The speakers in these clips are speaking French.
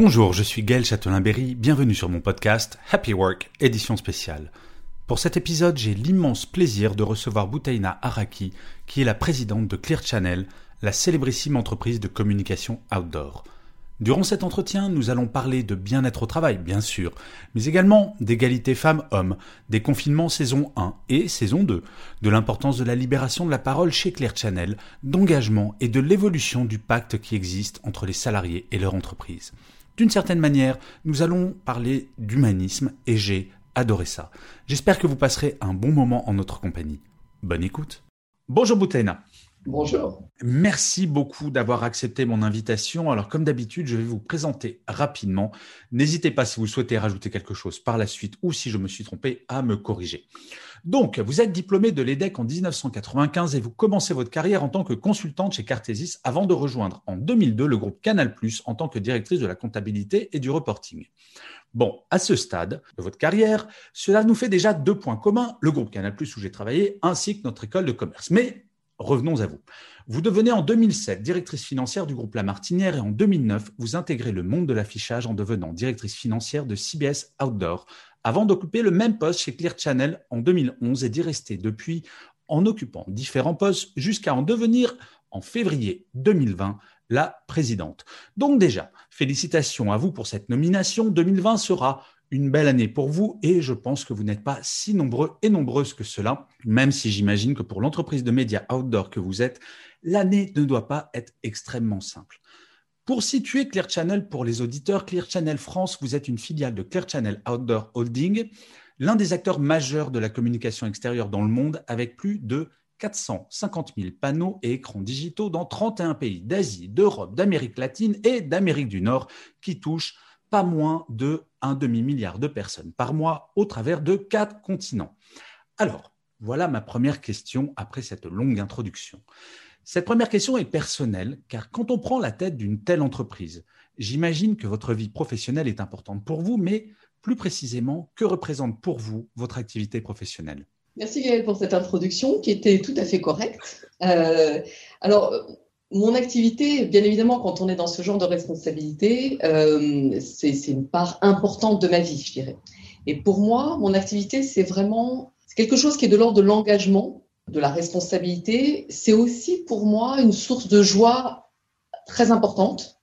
Bonjour, je suis Gaël Châtelain-Berry, bienvenue sur mon podcast Happy Work, édition spéciale. Pour cet épisode, j'ai l'immense plaisir de recevoir Boutaina Araki, qui est la présidente de Clear Channel, la célébrissime entreprise de communication outdoor. Durant cet entretien, nous allons parler de bien-être au travail, bien sûr, mais également d'égalité femmes-hommes, des confinements saison 1 et saison 2, de l'importance de la libération de la parole chez Clear Channel, d'engagement et de l'évolution du pacte qui existe entre les salariés et leur entreprise. D'une certaine manière, nous allons parler d'humanisme et j'ai adoré ça. J'espère que vous passerez un bon moment en notre compagnie. Bonne écoute. Bonjour Boutaina. Bonjour. Merci beaucoup d'avoir accepté mon invitation. Alors, comme d'habitude, je vais vous présenter rapidement. N'hésitez pas si vous souhaitez rajouter quelque chose par la suite ou si je me suis trompé à me corriger. Donc, vous êtes diplômé de l'EDEC en 1995 et vous commencez votre carrière en tant que consultante chez Cartesis avant de rejoindre en 2002 le groupe Canal en tant que directrice de la comptabilité et du reporting. Bon, à ce stade de votre carrière, cela nous fait déjà deux points communs, le groupe Canal où j'ai travaillé ainsi que notre école de commerce. Mais revenons à vous. Vous devenez en 2007 directrice financière du groupe La Martinière et en 2009, vous intégrez le monde de l'affichage en devenant directrice financière de CBS Outdoor, avant d'occuper le même poste chez Clear Channel en 2011 et d'y rester depuis en occupant différents postes jusqu'à en devenir en février 2020 la présidente. Donc déjà, félicitations à vous pour cette nomination. 2020 sera une belle année pour vous et je pense que vous n'êtes pas si nombreux et nombreuses que cela, même si j'imagine que pour l'entreprise de médias outdoor que vous êtes, l'année ne doit pas être extrêmement simple. Pour situer Clear Channel pour les auditeurs, Clear Channel France, vous êtes une filiale de Clear Channel Outdoor Holding, l'un des acteurs majeurs de la communication extérieure dans le monde avec plus de 450 000 panneaux et écrans digitaux dans 31 pays d'Asie, d'Europe, d'Amérique latine et d'Amérique du Nord qui touchent pas moins de un demi-milliard de personnes par mois au travers de quatre continents. Alors, voilà ma première question après cette longue introduction. Cette première question est personnelle, car quand on prend la tête d'une telle entreprise, j'imagine que votre vie professionnelle est importante pour vous, mais plus précisément, que représente pour vous votre activité professionnelle? Merci Gaël pour cette introduction qui était tout à fait correcte. Euh, alors, mon activité, bien évidemment, quand on est dans ce genre de responsabilité, euh, c'est une part importante de ma vie, je dirais. Et pour moi, mon activité, c'est vraiment quelque chose qui est de l'ordre de l'engagement, de la responsabilité, c'est aussi pour moi une source de joie très importante.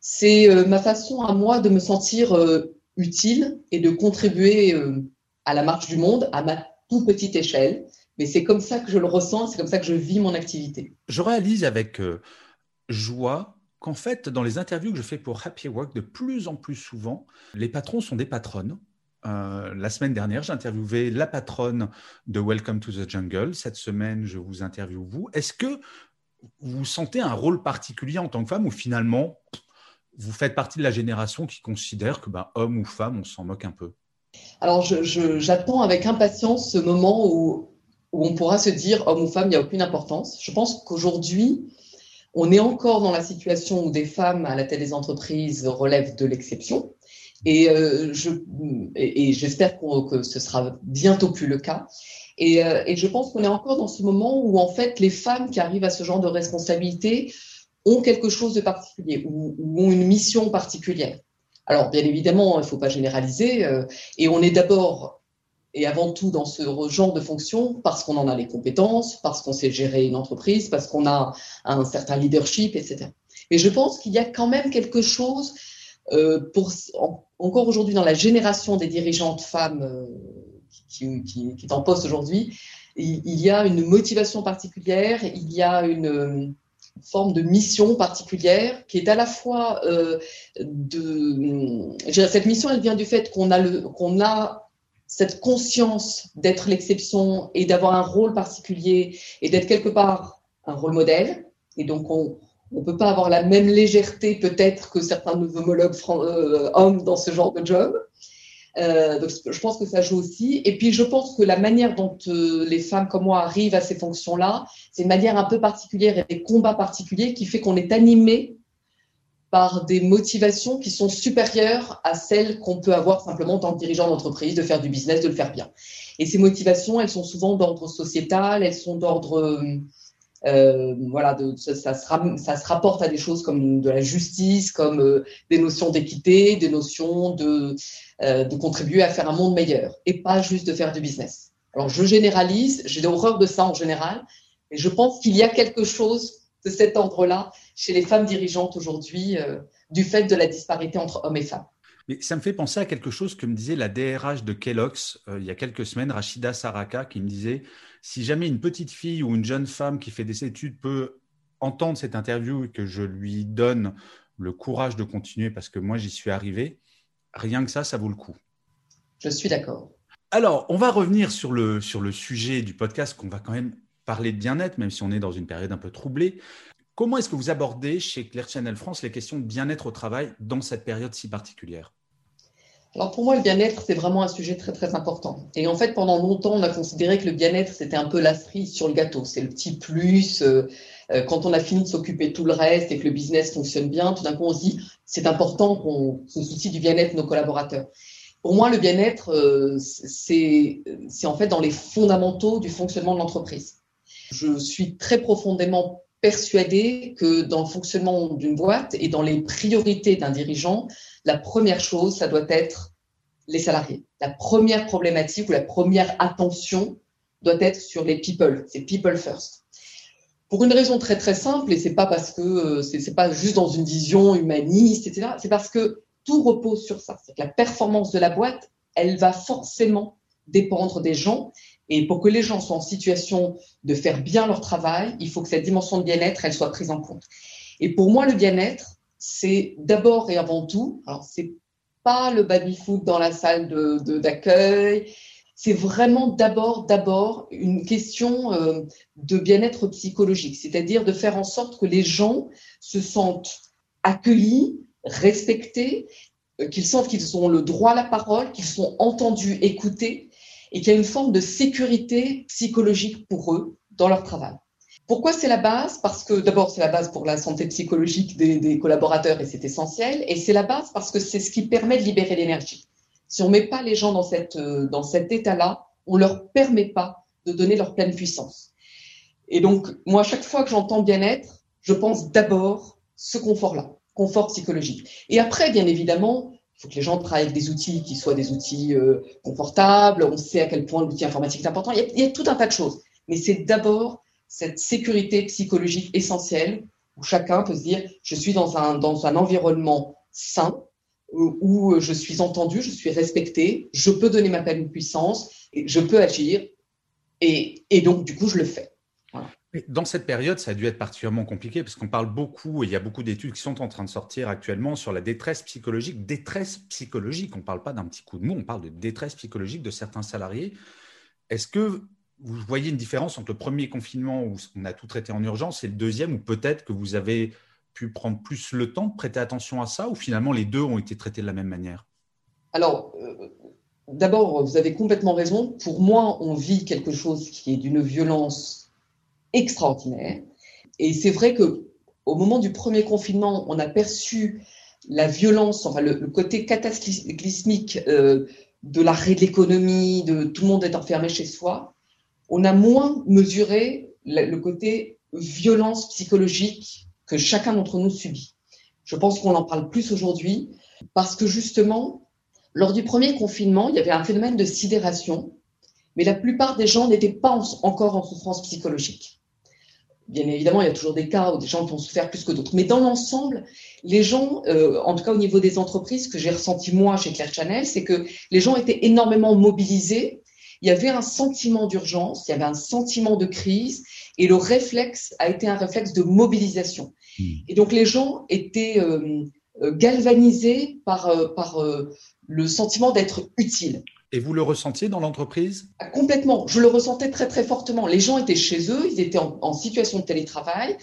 C'est euh, ma façon à moi de me sentir euh, utile et de contribuer euh, à la marche du monde à ma toute petite échelle. Mais c'est comme ça que je le ressens, c'est comme ça que je vis mon activité. Je réalise avec joie qu'en fait, dans les interviews que je fais pour Happy Work, de plus en plus souvent, les patrons sont des patronnes euh, la semaine dernière, j'ai interviewé la patronne de Welcome to the Jungle. Cette semaine, je vous interviewe vous. Est-ce que vous sentez un rôle particulier en tant que femme ou finalement, vous faites partie de la génération qui considère que ben, homme ou femme, on s'en moque un peu? Alors, j'attends avec impatience ce moment où, où, on pourra se dire homme ou femme, il n'y a aucune importance. Je pense qu'aujourd'hui, on est encore dans la situation où des femmes à la tête des entreprises relèvent de l'exception. Et, euh, je, j'espère que ce sera bientôt plus le cas. Et, euh, et je pense qu'on est encore dans ce moment où, en fait, les femmes qui arrivent à ce genre de responsabilité ont quelque chose de particulier ou, ont une mission particulière. Alors, bien évidemment, il ne faut pas généraliser. Euh, et on est d'abord et avant tout dans ce genre de fonction parce qu'on en a les compétences, parce qu'on sait gérer une entreprise, parce qu'on a un certain leadership, etc. Mais je pense qu'il y a quand même quelque chose euh, encore aujourd'hui dans la génération des dirigeantes femmes euh, qui, est en poste aujourd'hui, il, y a une motivation particulière, il y a une forme de mission particulière qui est à la fois euh, de cette mission elle vient du fait qu'on a qu'on a cette conscience d'être l'exception et d'avoir un rôle particulier et d'être quelque part un rôle modèle. Et donc, on ne peut pas avoir la même légèreté peut-être que certains de nos homologues euh, hommes dans ce genre de job. Euh, donc, je pense que ça joue aussi. Et puis, je pense que la manière dont euh, les femmes comme moi arrivent à ces fonctions-là, c'est une manière un peu particulière et des combats particuliers qui fait qu'on est animé par des motivations qui sont supérieures à celles qu'on peut avoir simplement en tant que dirigeant d'entreprise, de faire du business, de le faire bien. Et ces motivations, elles sont souvent d'ordre sociétal, elles sont d'ordre... Euh, voilà, ça, ça, se rapporte à des choses comme de la justice, comme euh, des notions d'équité, des notions de, euh, de contribuer à faire un monde meilleur, et pas juste de faire du business. Alors je généralise, j'ai horreur de ça en général, et je pense qu'il y a quelque chose de cet ordre-là chez les femmes dirigeantes aujourd'hui du fait de la disparité entre hommes et femmes. Mais ça me fait penser à quelque chose que me disait la DRH de Kellogg's il y a quelques semaines, Rachida Saraka, qui me disait si jamais une petite fille ou une jeune femme qui fait des études peut entendre cette interview et que je lui donne le courage de continuer parce que moi j'y suis arrivé, rien que ça, ça vaut le coup. Je suis d'accord. Alors, on va revenir sur le, sur le sujet du podcast qu'on va quand même parler de bien-être, même si on est dans une période un peu troublée. Comment est-ce que vous abordez chez Claire Channel France les questions de bien-être au travail dans cette période si particulière? Alors pour moi, le bien-être, c'est vraiment un sujet très très important. Et en fait, pendant longtemps, on a considéré que le bien-être, c'était un peu la cerise sur le gâteau. C'est le petit plus. Euh, euh, quand on a fini de s'occuper de tout le reste et que le business fonctionne bien, tout d'un coup, on se dit, c'est important qu'on se soucie du bien-être de nos collaborateurs. Pour moi, le bien-être, euh, c'est en fait dans les fondamentaux du fonctionnement de l'entreprise. Je suis très profondément persuadée que dans le fonctionnement d'une boîte et dans les priorités d'un dirigeant, la première chose, ça doit être les salariés. La première problématique ou la première attention doit être sur les people. C'est people first. Pour une raison très très simple, et c'est pas parce que euh, c'est pas juste dans une vision humaniste, etc. C'est parce que tout repose sur ça. La performance de la boîte, elle va forcément dépendre des gens et pour que les gens soient en situation de faire bien leur travail, il faut que cette dimension de bien-être, elle soit prise en compte. Et pour moi, le bien-être, c'est d'abord et avant tout, alors c'est pas le baby-foot dans la salle d'accueil, c'est vraiment d'abord, d'abord une question euh, de bien-être psychologique, c'est-à-dire de faire en sorte que les gens se sentent accueillis, respectés, euh, qu'ils sentent qu'ils ont le droit à la parole, qu'ils sont entendus, écoutés, et qu'il y a une forme de sécurité psychologique pour eux dans leur travail. Pourquoi c'est la base? Parce que d'abord, c'est la base pour la santé psychologique des, collaborateurs et c'est essentiel. Et c'est la base parce que c'est ce qui permet de libérer l'énergie. Si on ne met pas les gens dans, euh, dans cet état-là, on ne leur permet pas de donner leur pleine puissance. Et donc, moi, chaque fois que j'entends bien-être, je pense d'abord ce confort-là, confort psychologique. Et après, bien évidemment, il faut que les gens travaillent avec des outils qui soient des outils euh, confortables. On sait à quel point l'outil informatique est important. Il y, a, tout un tas de choses. Mais c'est d'abord cette sécurité psychologique essentielle où chacun peut se dire je suis dans un, dans un environnement sain, euh, où je suis entendu, je suis respecté, je peux donner ma pleine puissance, et je peux agir. Et, et donc, du coup, je le fais. Dans cette période, ça a dû être particulièrement compliqué parce qu'on parle beaucoup, et il y a beaucoup d'études qui sont en train de sortir actuellement sur la détresse psychologique. Détresse psychologique, on ne parle pas d'un petit coup de mou, on parle de détresse psychologique de certains salariés. Est-ce que vous voyez une différence entre le premier confinement où on a tout traité en urgence et le deuxième où peut-être que vous avez pu prendre plus le temps de prêter attention à ça ou finalement les deux ont été traités de la même manière? Alors, euh, d'abord, vous avez complètement raison. Pour moi, on vit quelque chose qui est d'une violence extraordinaire. Et c'est vrai que au moment du premier confinement, on a perçu la violence, enfin le, côté cataclysmique euh, de l'arrêt de l'économie, de tout le monde est enfermé chez soi. On a moins mesuré le, côté violence psychologique que chacun d'entre nous subit. Je pense qu'on en parle plus aujourd'hui parce que justement, lors du premier confinement, il y avait un phénomène de sidération, mais la plupart des gens n'étaient pas encore en souffrance psychologique. Bien évidemment, il y a toujours des cas où des gens vont souffrir plus que d'autres. Mais dans l'ensemble, les gens, euh, en tout cas au niveau des entreprises, que j'ai ressenti moi chez Claire Chanel, c'est que les gens étaient énormément mobilisés. Il y avait un sentiment d'urgence, il y avait un sentiment de crise, et le réflexe a été un réflexe de mobilisation. Hmm. Et donc les gens étaient euh, euh galvanisés par, euh, par le sentiment d'être utiles. Et vous le ressentiez dans l'entreprise? Ah, Complètement. Je le ressentais très très fortement. Les gens étaient chez eux, ils étaient en, situation de télétravail,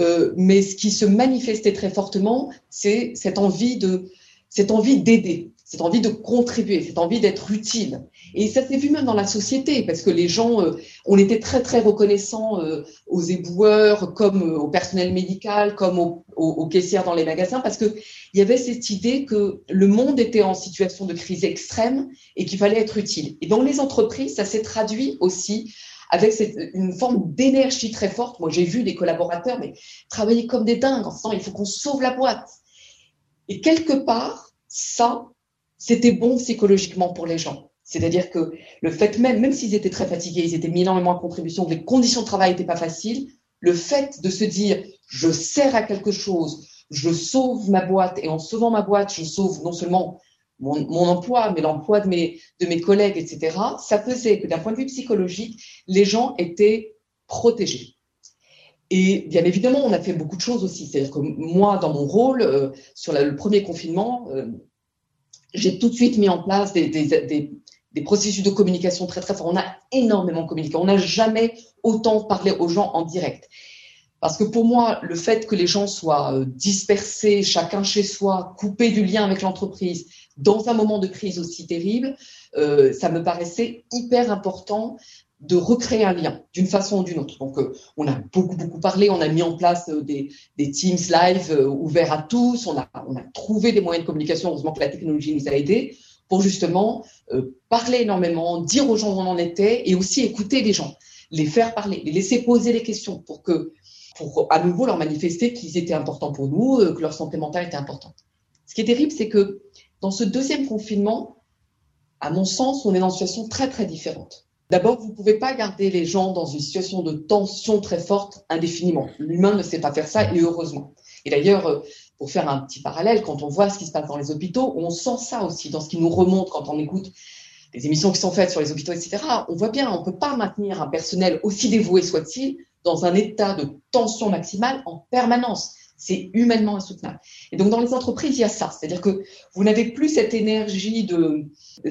euh, mais ce qui se manifestait très fortement, c'est cette envie de cette envie d'aider, cette envie de contribuer, cette envie d'être utile. Et ça s'est vu même dans la société, parce que les gens, euh, on était très très reconnaissants euh, aux éboueurs, comme euh, au personnel médical, comme aux, aux, caissières dans les magasins, parce que il y avait cette idée que le monde était en situation de crise extrême et qu'il fallait être utile. Et dans les entreprises, ça s'est traduit aussi avec une forme d'énergie très forte. Moi, j'ai vu des collaborateurs travailler comme des dingues en disant il faut qu'on sauve la boîte. Et quelque part, ça, c'était bon psychologiquement pour les gens. C'est-à-dire que le fait même, même s'ils étaient très fatigués, ils étaient mis énormément en contribution, les conditions de travail n'étaient pas faciles, le fait de se dire je sers à quelque chose, je sauve ma boîte et en sauvant ma boîte, je sauve non seulement mon, emploi, mais l'emploi de mes, de mes collègues, etc., ça faisait que d'un point de vue psychologique, les gens étaient protégés. Et bien évidemment, on a fait beaucoup de choses aussi. C'est-à-dire que moi, dans mon rôle, euh, sur le premier confinement, euh, j'ai tout de suite mis en place des, des, des, des, processus de communication très très forts. On a énormément communiqué. On n'a jamais autant parlé aux gens en direct. Parce que pour moi, le fait que les gens soient euh, dispersés, chacun chez soi, coupés du lien avec l'entreprise, dans un moment de crise aussi terrible, euh, ça me paraissait hyper important de recréer un lien d'une façon ou d'une autre. Donc, euh, on a beaucoup, beaucoup parlé, on a mis en place euh, des, Teams live euh, ouverts à tous, on a, on a trouvé des moyens de communication, heureusement que la technologie nous a aidés, pour justement parler énormément, dire aux gens où on en était et aussi écouter les gens, les faire parler, les laisser poser des questions pour que, pour à nouveau leur manifester qu'ils étaient importants pour nous, que leur santé mentale était importante. Ce qui est terrible, c'est que dans ce deuxième confinement, à mon sens, on est dans une situation très, très différente. D'abord, vous ne pouvez pas garder les gens dans une situation de tension très forte indéfiniment. L'humain ne sait pas faire ça, et heureusement. Et d'ailleurs, euh, pour faire un petit parallèle, quand on voit ce qui se passe dans les hôpitaux, on sent ça aussi dans ce qui nous remonte quand on écoute les émissions qui sont faites sur les hôpitaux, etc. On voit bien, on ne peut pas maintenir un personnel aussi dévoué soit-il dans un état de tension maximale en permanence. C'est humainement insoutenable. Et donc, dans les entreprises, il y a ça. C'est-à-dire que vous n'avez plus cette énergie de,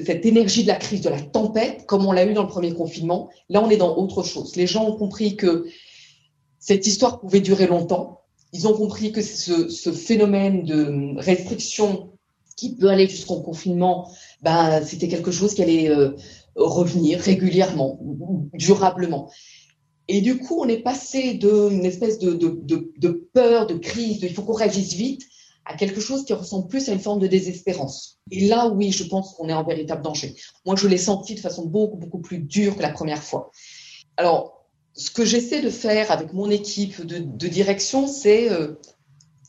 cette énergie de la crise, de la tempête, comme on l'a eu dans le premier confinement. Là, on est dans autre chose. Les gens ont compris que cette histoire pouvait durer longtemps. Ils ont compris que ce, phénomène de restriction qui peut aller jusqu'au confinement, ben, c'était quelque chose qui allait euh, revenir régulièrement, durablement. Et du coup, on est passé d'une espèce de, peur, de crise, il faut qu'on réagisse vite, à quelque chose qui ressemble plus à une forme de désespérance. Et là, oui, je pense qu'on est en véritable danger. Moi, je l'ai senti de façon beaucoup, beaucoup plus dure que la première fois. Alors, ce que j'essaie de faire avec mon équipe de, direction, c'est euh,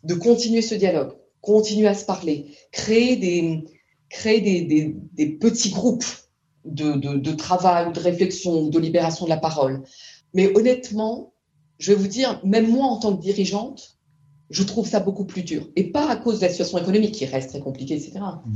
de continuer ce dialogue, continuer à se parler, créer des, petits groupes de, de, de travail ou de réflexion ou de libération de la parole mais honnêtement, je vais vous dire, même moi en tant que dirigeante, je trouve ça beaucoup plus dur. Et pas à cause de la situation économique qui reste très compliquée, etc. Mmh.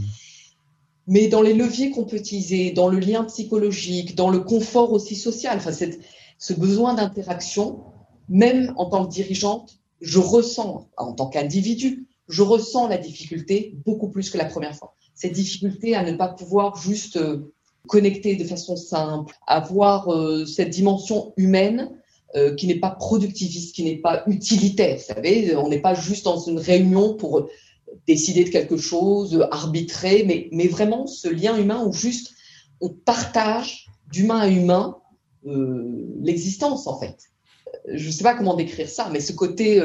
Mais dans les leviers qu'on peut utiliser, dans le lien psychologique, dans le confort aussi social, enfin, cette, ce besoin d'interaction, même en tant que dirigeante, je ressens, en tant qu'individu, je ressens la difficulté beaucoup plus que la première fois. Cette difficulté à ne pas pouvoir juste euh, connecter de façon simple, avoir euh, cette dimension humaine euh, qui n'est pas productiviste, qui n'est pas utilitaire. Vous savez, on n'est pas juste dans une réunion pour décider de quelque chose, arbitrer, mais, mais vraiment ce lien humain où juste on partage d'humain à humain euh, l'existence en fait. Je ne sais pas comment décrire ça, mais ce côté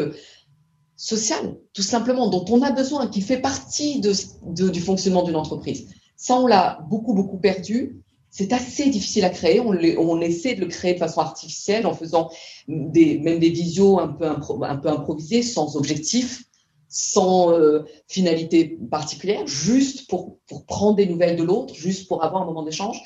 social, tout simplement, dont on a besoin, qui fait partie du fonctionnement d'une entreprise. Ça, on l'a beaucoup, beaucoup perdu. C'est assez difficile à créer. On, essaie de le créer de façon artificielle en faisant même des visios un peu, un peu improvisés, sans objectif, sans euh, finalité particulière, juste pour, pour prendre des nouvelles de l'autre, juste pour avoir un moment d'échange.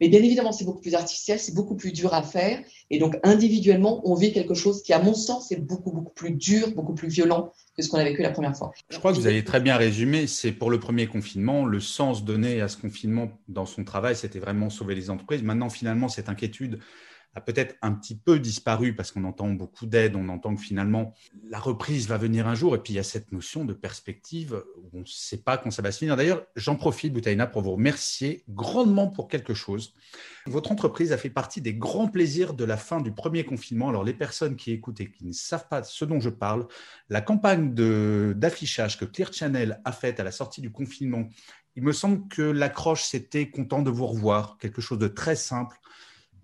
Mais bien évidemment, c'est beaucoup plus artificiel, c'est beaucoup plus dur à faire. Et donc, individuellement, on vit quelque chose qui, à mon sens, est beaucoup, beaucoup plus dur, beaucoup plus violent que ce qu'on a vécu la première fois. Je crois que vous avez très bien résumé. C'est pour le premier confinement, le sens donné à ce confinement dans son travail, c'était vraiment sauver les entreprises. Maintenant, finalement, cette inquiétude a peut-être un petit peu disparu parce qu'on entend beaucoup d'aide, on entend que finalement la reprise va venir un jour et puis il y a cette notion de perspective où on ne sait pas quand ça va se finir. D'ailleurs, j'en profite, Boutaina, pour vous remercier grandement pour quelque chose. Votre entreprise a fait partie des grands plaisirs de la fin du premier confinement. Alors les personnes qui écoutent et qui ne savent pas ce dont je parle, la campagne d'affichage que Clear Channel a faite à la sortie du confinement, il me semble que l'accroche, c'était content de vous revoir, quelque chose de très simple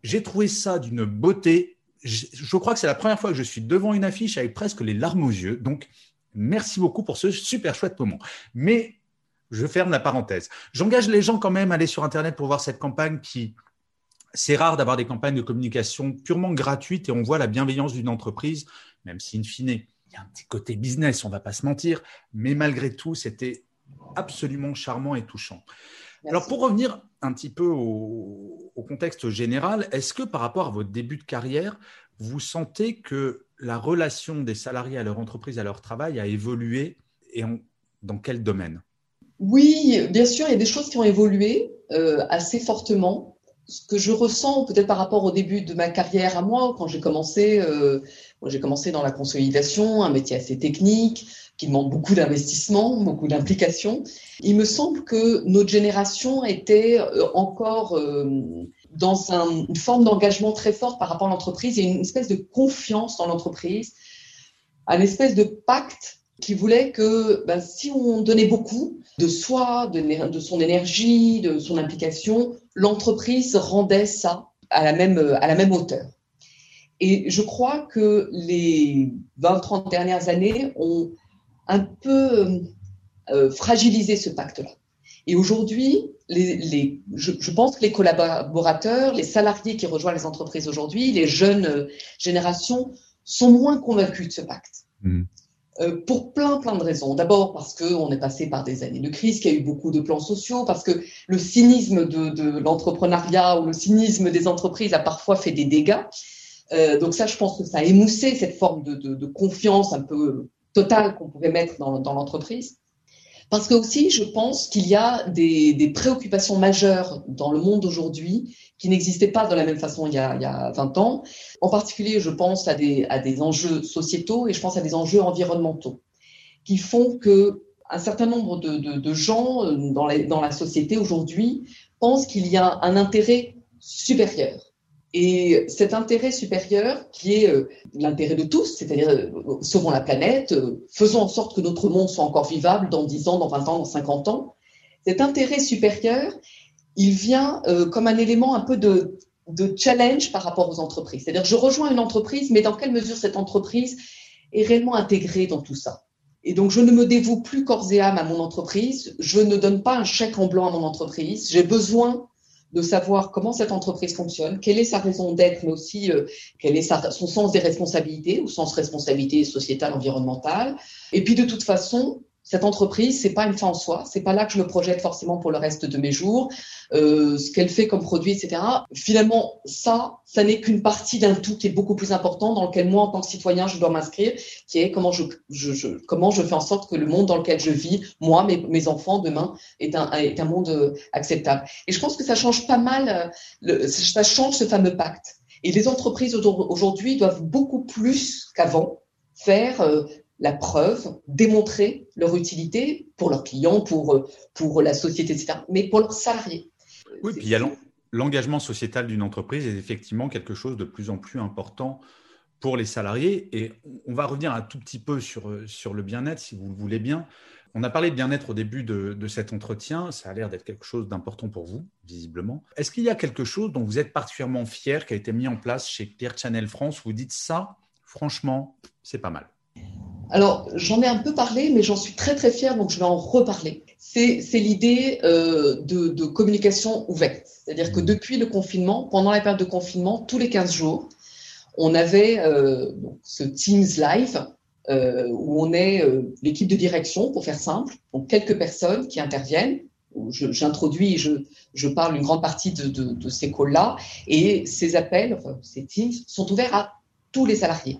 j'ai trouvé ça d'une beauté. Je, crois que c'est la première fois que je suis devant une affiche avec presque les larmes aux yeux. Donc, merci beaucoup pour ce super chouette moment. Mais je ferme la parenthèse. J'engage les gens quand même à aller sur Internet pour voir cette campagne qui, c'est rare d'avoir des campagnes de communication purement gratuites et on voit la bienveillance d'une entreprise, même si, in fine, il y a un petit côté business, on ne va pas se mentir, mais malgré tout, c'était absolument charmant et touchant. Alors, pour revenir un petit peu au, contexte général, est-ce que par rapport à votre début de carrière, vous sentez que la relation des salariés à leur entreprise, à leur travail a évolué et dans quel domaine? Oui, bien sûr, il y a des choses qui ont évolué euh, assez fortement. Ce que je ressens peut-être par rapport au début de ma carrière à moi, quand j'ai commencé, euh, j'ai commencé dans la consolidation, un métier assez technique, qui demande beaucoup d'investissement, beaucoup d'implication. Il me semble que notre génération était euh, encore euh, dans une forme d'engagement très fort par rapport à l'entreprise et une espèce de confiance dans l'entreprise, un espèce de pacte qui voulait que ben, si on donnait beaucoup de soi, de, de son énergie, de son implication, l'entreprise rendait ça à la même, à la même hauteur. Et je crois que les 20-30 dernières années ont un peu euh, euh, fragiliser ce pacte-là. Et aujourd'hui, les, je, pense que les collaborateurs, les salariés qui rejoignent les entreprises aujourd'hui, les jeunes euh, générations sont moins convaincus de ce pacte. Mmh. Pour plein, plein de raisons. D'abord parce qu'on est passé par des années de crise, qu'il y a eu beaucoup de plans sociaux, parce que le cynisme de, l'entrepreneuriat ou le cynisme des entreprises a parfois fait des dégâts. donc ça, je pense que ça a émoussé cette forme de, de confiance un peu totale qu'on pouvait mettre dans, dans l'entreprise. Parce que aussi, je pense qu'il y a des, préoccupations majeures dans le monde aujourd'hui qui n'existaient pas de la même façon il y, a, il y, a, 20 ans. En particulier, je pense à des, enjeux sociétaux et je pense à des enjeux environnementaux qui font que un certain nombre de, gens euh, dans la société aujourd'hui pensent qu'il y a un intérêt supérieur et cet intérêt supérieur, qui est euh, l'intérêt de tous, c'est-à-dire euh, sauvons la planète, euh, faisons en sorte que notre monde soit encore vivable dans 10 ans, dans 20 ans, dans 50 ans, cet intérêt supérieur, il vient comme un élément un peu de, de challenge par rapport aux entreprises. C'est-à-dire, je rejoins une entreprise, mais dans quelle mesure cette entreprise est réellement intégrée dans tout ça? Et donc, je ne me dévoue plus corps et âme à mon entreprise. Je ne donne pas un chèque en blanc à mon entreprise. J'ai besoin de savoir comment cette entreprise fonctionne, quelle est sa raison d'être, mais aussi euh, quel est son sens des responsabilités, ou sens responsabilité sociétale, environnementale. Et puis de toute façon, cette entreprise, c'est pas une fin en soi. C'est pas là que je me projette forcément pour le reste de mes jours. Euh, ce qu'elle fait comme produit, etc. Finalement, ça, ça n'est qu'une partie d'un tout qui est beaucoup plus important, dans lequel moi, en tant que citoyen, je dois m'inscrire, qui est comment je, fais en sorte que le monde dans lequel je vis, moi, mes, enfants, demain, est un, monde euh, acceptable. Et je pense que ça change pas mal, euh, ça change ce fameux pacte. Et les entreprises aujourd'hui doivent beaucoup plus qu'avant faire la preuve, démontrer leur utilité pour leurs clients, pour, pour la société, etc., mais pour leurs salariés. Oui, puis il y a l'engagement sociétal d'une entreprise est effectivement quelque chose de plus en plus important pour les salariés. Et on va revenir un tout petit peu sur, sur le bien-être, si vous le voulez bien. On a parlé de bien-être au début de, de, cet entretien. Ça a l'air d'être quelque chose d'important pour vous, visiblement. Est-ce qu'il y a quelque chose dont vous êtes particulièrement fier qui a été mis en place chez Clear Channel France? Vous dites ça, franchement, c'est pas mal. Alors, j'en ai un peu parlé, mais j'en suis très très fière, donc je vais en reparler. C'est l'idée euh, de, de, communication ouverte. C'est-à-dire que mmh. depuis le confinement, pendant la période de confinement, tous les 15 jours, on avait euh, ce Teams Live euh, où on est l'équipe de direction, pour faire simple, donc quelques personnes qui interviennent. J'introduis, je, je, parle une grande partie de, de, de ces calls-là, et ces appels, enfin, ces Teams, sont ouverts à tous les salariés.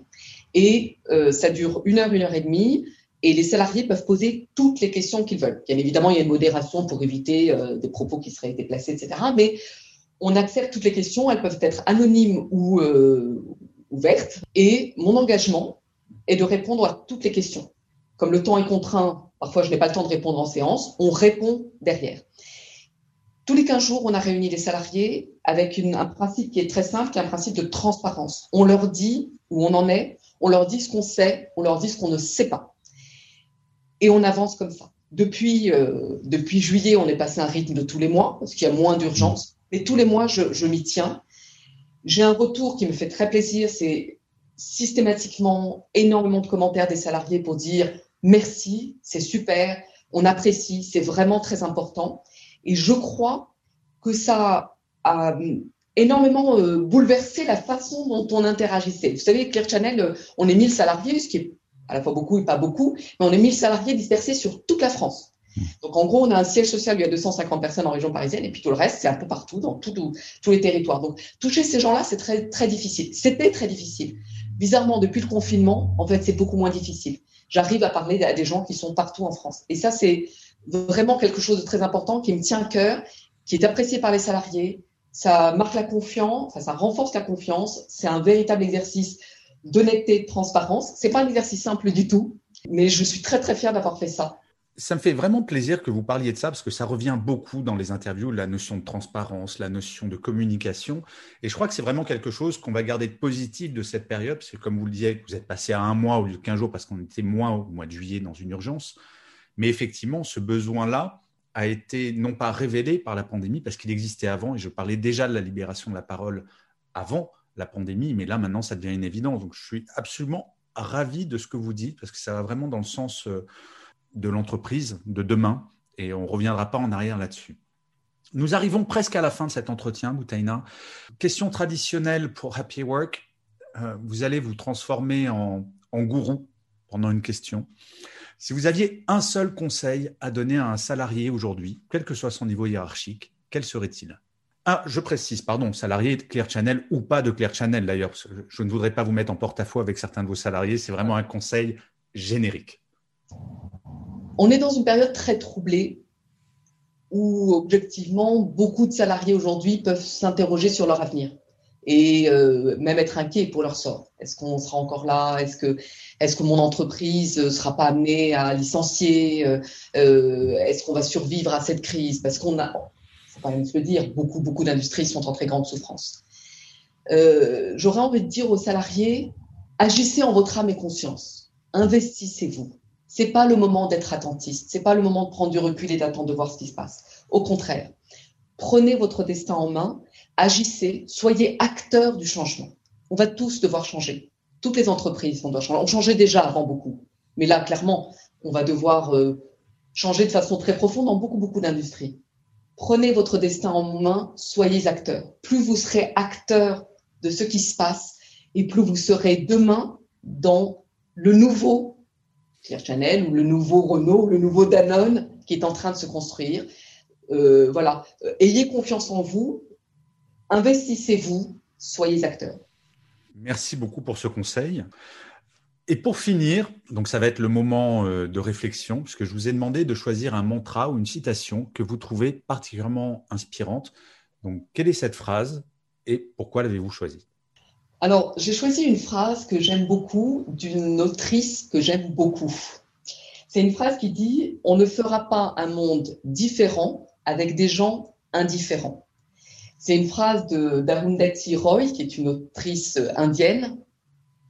Et euh, ça dure une heure, une heure et demie. Et les salariés peuvent poser toutes les questions qu'ils veulent. Bien évidemment, il y a une modération pour éviter euh, des propos qui seraient déplacés, etc. Mais on accepte toutes les questions, elles peuvent être anonymes ou euh, ouvertes. Et mon engagement est de répondre à toutes les questions. Comme le temps est contraint, parfois je n'ai pas le temps de répondre en séance, on répond derrière. Tous les 15 jours, on a réuni les salariés avec un principe qui est très simple, qui est un principe de transparence. On leur dit où on en est, on leur dit ce qu'on sait, on leur dit ce qu'on ne sait pas. Et on avance comme ça. Depuis, euh, depuis juillet, on est passé à un rythme de tous les mois, parce qu'il y a moins d'urgence. Mais tous les mois, je, je m'y tiens. J'ai un retour qui me fait très plaisir, c'est systématiquement énormément de commentaires des salariés pour dire merci, c'est super, on apprécie, c'est vraiment très important. Et je crois que ça a énormément euh, bouleversé la façon dont on interagissait. Vous savez, Claire Channel, euh, on est 1000 salariés, ce qui est à la fois beaucoup et pas beaucoup, mais on est 1000 salariés dispersés sur toute la France. Donc en gros, on a un siège social, il y a 250 personnes en région parisienne, et puis tout le reste, c'est un peu partout, dans tous les territoires. Donc toucher ces gens-là, c'est très, très difficile. C'était très difficile. Bizarrement, depuis le confinement, en fait, c'est beaucoup moins difficile. J'arrive à parler à des gens qui sont partout en France. Et ça, c'est vraiment quelque chose de très important qui me tient à cœur, qui est apprécié par les salariés, ça marque la confiance, ça renforce la confiance. C'est un véritable exercice d'honnêteté, de transparence. C'est pas un exercice simple du tout, mais je suis très très fière d'avoir fait ça. Ça me fait vraiment plaisir que vous parliez de ça parce que ça revient beaucoup dans les interviews, la notion de transparence, la notion de communication. Et je crois que c'est vraiment quelque chose qu'on va garder de positif de cette période, parce que comme vous le disiez, vous êtes passé à un mois au lieu de 15 jours parce qu'on était moins au mois de juillet dans une urgence. Mais effectivement, ce besoin-là, a été non pas révélé par la pandémie, parce qu'il existait avant, et je parlais déjà de la libération de la parole avant la pandémie, mais là maintenant ça devient une évidence. Donc je suis absolument ravi de ce que vous dites, parce que ça va vraiment dans le sens euh, de l'entreprise de demain, et on ne reviendra pas en arrière là-dessus. Nous arrivons presque à la fin de cet entretien, Boutaina. Question traditionnelle pour Happy Work. Euh, vous allez vous transformer en, en gourou pendant une question. Si vous aviez un seul conseil à donner à un salarié aujourd'hui, quel que soit son niveau hiérarchique, quel serait-il? Ah, je précise, pardon, salarié de Clear Channel ou pas de Clear Channel d'ailleurs, je ne voudrais pas vous mettre en porte-à-faux avec certains de vos salariés, c'est vraiment un conseil générique. On est dans une période très troublée où objectivement beaucoup de salariés aujourd'hui peuvent s'interroger sur leur avenir et euh, même être inquiet pour leur sort. Est-ce qu'on sera encore là? Est-ce que, est-ce que mon entreprise ne sera pas amenée à licencier euh, euh, Est-ce qu'on va survivre à cette crise? Parce qu'on a, faut pas même se le dire, beaucoup, beaucoup d'industries sont en très grande souffrance. J'aurais envie de dire aux salariés, agissez en votre âme et conscience. Investissez-vous. C'est pas le moment d'être attentiste. C'est pas le moment de prendre du recul et d'attendre de voir ce qui se passe. Au contraire, prenez votre destin en main agissez, soyez acteurs du changement. On va tous devoir changer. Toutes les entreprises vont devoir changer. On changeait déjà avant beaucoup. Mais là, clairement, on va devoir euh, changer de façon très profonde dans beaucoup, beaucoup d'industries. Prenez votre destin en main, soyez acteurs. Plus vous serez acteurs de ce qui se passe et plus vous serez demain dans le nouveau Claire Chanel ou le nouveau Renault, le nouveau Danone qui est en train de se construire. Euh, voilà, euh, ayez confiance en vous, investissez-vous, soyez acteurs. Merci beaucoup pour ce conseil. Et pour finir, donc ça va être le moment euh, de réflexion, puisque je vous ai demandé de choisir un mantra ou une citation que vous trouvez particulièrement inspirante. Donc, quelle est cette phrase et pourquoi l'avez-vous choisie? Alors, j'ai choisi une phrase que j'aime beaucoup d'une autrice que j'aime beaucoup. C'est une phrase qui dit On ne fera pas un monde différent avec des gens indifférents. C'est une phrase de d'Arundhati Roy, qui est une autrice indienne,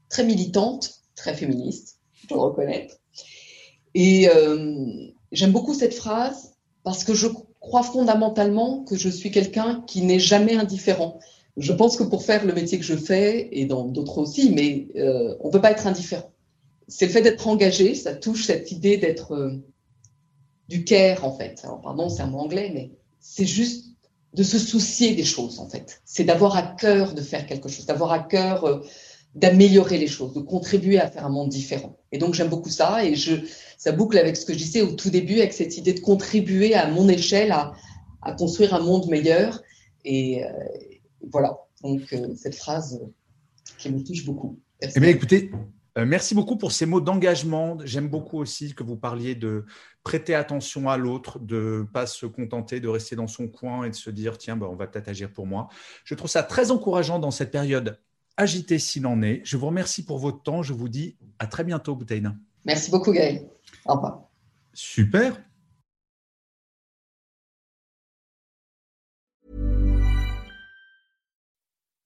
très militante, très féministe, je dois reconnaître. Et euh, j'aime beaucoup cette phrase parce que je crois fondamentalement que je suis quelqu'un qui n'est jamais indifférent. Je pense que pour faire le métier que je fais, et dans d'autres aussi, mais euh, on ne peut pas être indifférent. C'est le fait d'être engagé, ça touche cette idée d'être euh, du care en fait. Alors pardon, c'est un mot anglais, mais c'est juste de se soucier des choses, en fait. C'est d'avoir à cœur de faire quelque chose, d'avoir à cœur euh, d'améliorer les choses, de contribuer à faire un monde différent. Et donc, j'aime beaucoup ça. Et je, ça boucle avec ce que je disais au tout début, avec cette idée de contribuer à mon échelle à, construire un monde meilleur. Et euh, voilà. Donc, euh, cette phrase qui me touche beaucoup. Eh écoutez, merci beaucoup pour ces mots d'engagement. J'aime beaucoup aussi que vous parliez de prêter attention à l'autre, de ne pas se contenter de rester dans son coin et de se dire tiens, bah, on va peut-être agir pour moi. Je trouve ça très encourageant dans cette période agitée s'il en est. Je vous remercie pour votre temps. Je vous dis à très bientôt, Bouteille. Merci beaucoup, Gaël. Au revoir. Super.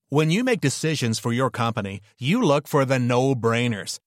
When you make decisions for your company, you look for the no-brainers.